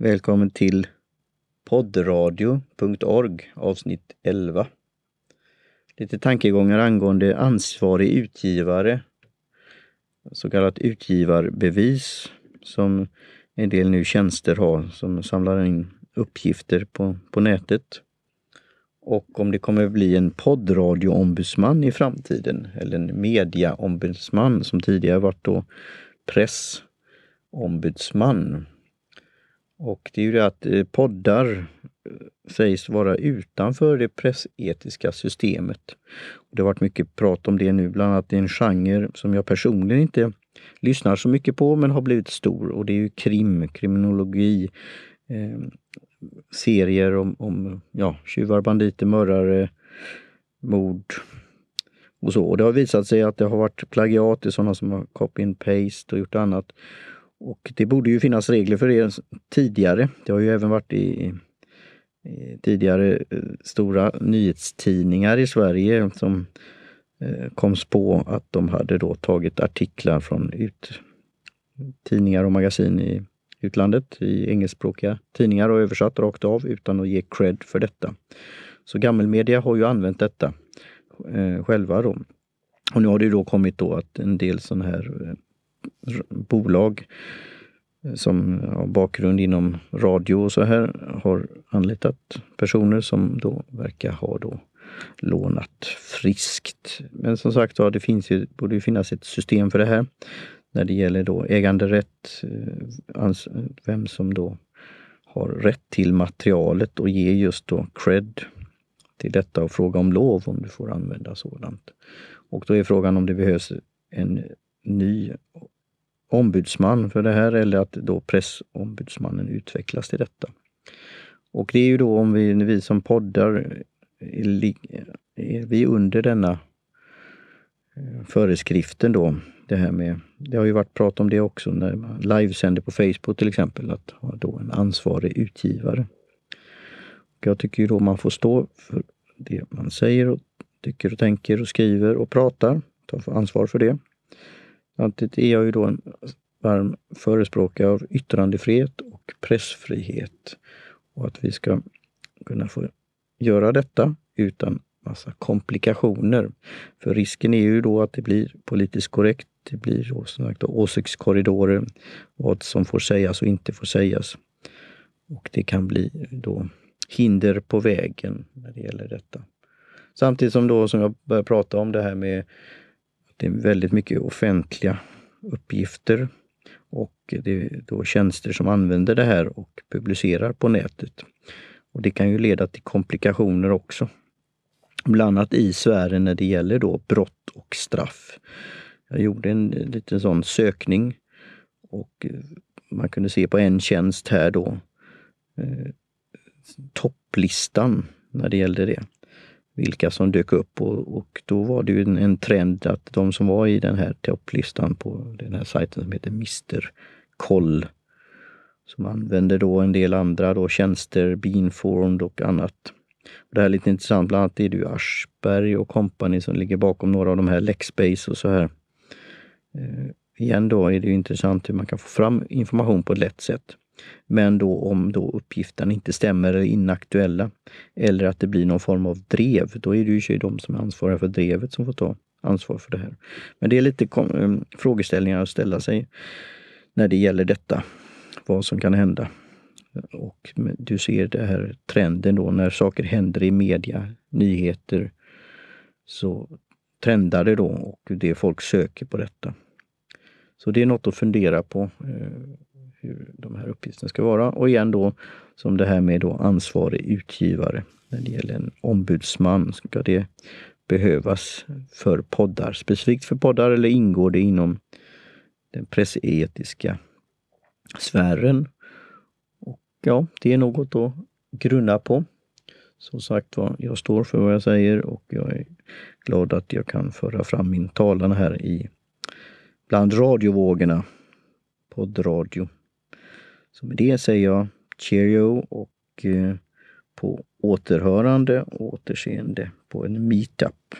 Välkommen till poddradio.org avsnitt 11. Lite tankegångar angående ansvarig utgivare, så kallat utgivarbevis som en del nu tjänster har som samlar in uppgifter på, på nätet. Och om det kommer att bli en poddradioombudsman i framtiden eller en mediaombudsman som tidigare varit då pressombudsman. Och det är ju det att eh, poddar eh, sägs vara utanför det pressetiska systemet. Det har varit mycket prat om det nu, bland annat i en genre som jag personligen inte lyssnar så mycket på men har blivit stor och det är ju krim, kriminologi, eh, serier om, om ja, tjuvar, banditer, mördare, mord och så. Och det har visat sig att det har varit plagiat, det är sådana som har copy and paste och gjort annat. Och det borde ju finnas regler för det tidigare. Det har ju även varit i, i tidigare eh, stora nyhetstidningar i Sverige som eh, koms på att de hade då tagit artiklar från ut, tidningar och magasin i utlandet, i engelskspråkiga tidningar och översatt rakt av utan att ge cred för detta. Så gammelmedia har ju använt detta eh, själva då. Och nu har det då kommit då att en del sådana här eh, bolag eh, som har bakgrund inom radio och så här har anlitat personer som då verkar ha då lånat friskt. Men som sagt var, det finns ju, borde ju finnas ett system för det här när det gäller då äganderätt, eh, vem som då har rätt till materialet och ge just då cred till detta och fråga om lov om du får använda sådant. Och då är frågan om det behövs en ny ombudsman för det här eller att då pressombudsmannen utvecklas till detta. Och det är ju då om vi, vi som poddar, är, är vi under denna eh, föreskriften då det här med, det har ju varit prat om det också när man livesänder på Facebook till exempel, att ha då en ansvarig utgivare. Och jag tycker ju då man får stå för det man säger och tycker och tänker och skriver och pratar, ta ansvar för det. Samtidigt är jag ju då en varm förespråkare av yttrandefrihet och pressfrihet. Och att vi ska kunna få göra detta utan massa komplikationer. För risken är ju då att det blir politiskt korrekt det blir då, som sagt, åsiktskorridorer, vad som får sägas och inte får sägas. Och det kan bli då hinder på vägen när det gäller detta. Samtidigt som då, som jag började prata om det här med det är väldigt mycket offentliga uppgifter och det är då tjänster som använder det här och publicerar på nätet. Och Det kan ju leda till komplikationer också. Bland annat i sfären när det gäller då brott och straff. Jag gjorde en liten sån sökning och eh, man kunde se på en tjänst här då eh, topplistan när det gällde det. Vilka som dök upp och, och då var det ju en, en, trend att de som var i den här topplistan på den här sajten som heter Mr Koll som använder då en del andra då tjänster, Beanformed och annat. Det här är lite intressant, bland annat är det ju Aschberg och kompani som ligger bakom några av de här Lexbase och så här. Eh, igen då är det intressant hur man kan få fram information på ett lätt sätt. Men då om då uppgifterna inte stämmer eller är inaktuella eller att det blir någon form av drev, då är det ju de som är ansvariga för drevet som får ta ansvar för det här. Men det är lite eh, frågeställningar att ställa sig när det gäller detta, vad som kan hända. Och du ser det här trenden då när saker händer i media, nyheter, så trendar det då och det folk söker på detta. Så det är något att fundera på eh, hur de här uppgifterna ska vara. Och igen då som det här med då ansvarig utgivare. När det gäller en ombudsman, ska det behövas för poddar, specifikt för poddar eller ingår det inom den pressetiska sfären? Och ja, det är något att grunna på. Som sagt var, jag står för vad jag säger och jag är glad att jag kan föra fram min talan här i bland radiovågorna, poddradio. Så med det säger jag cheerio och eh, på återhörande och återseende på en meetup.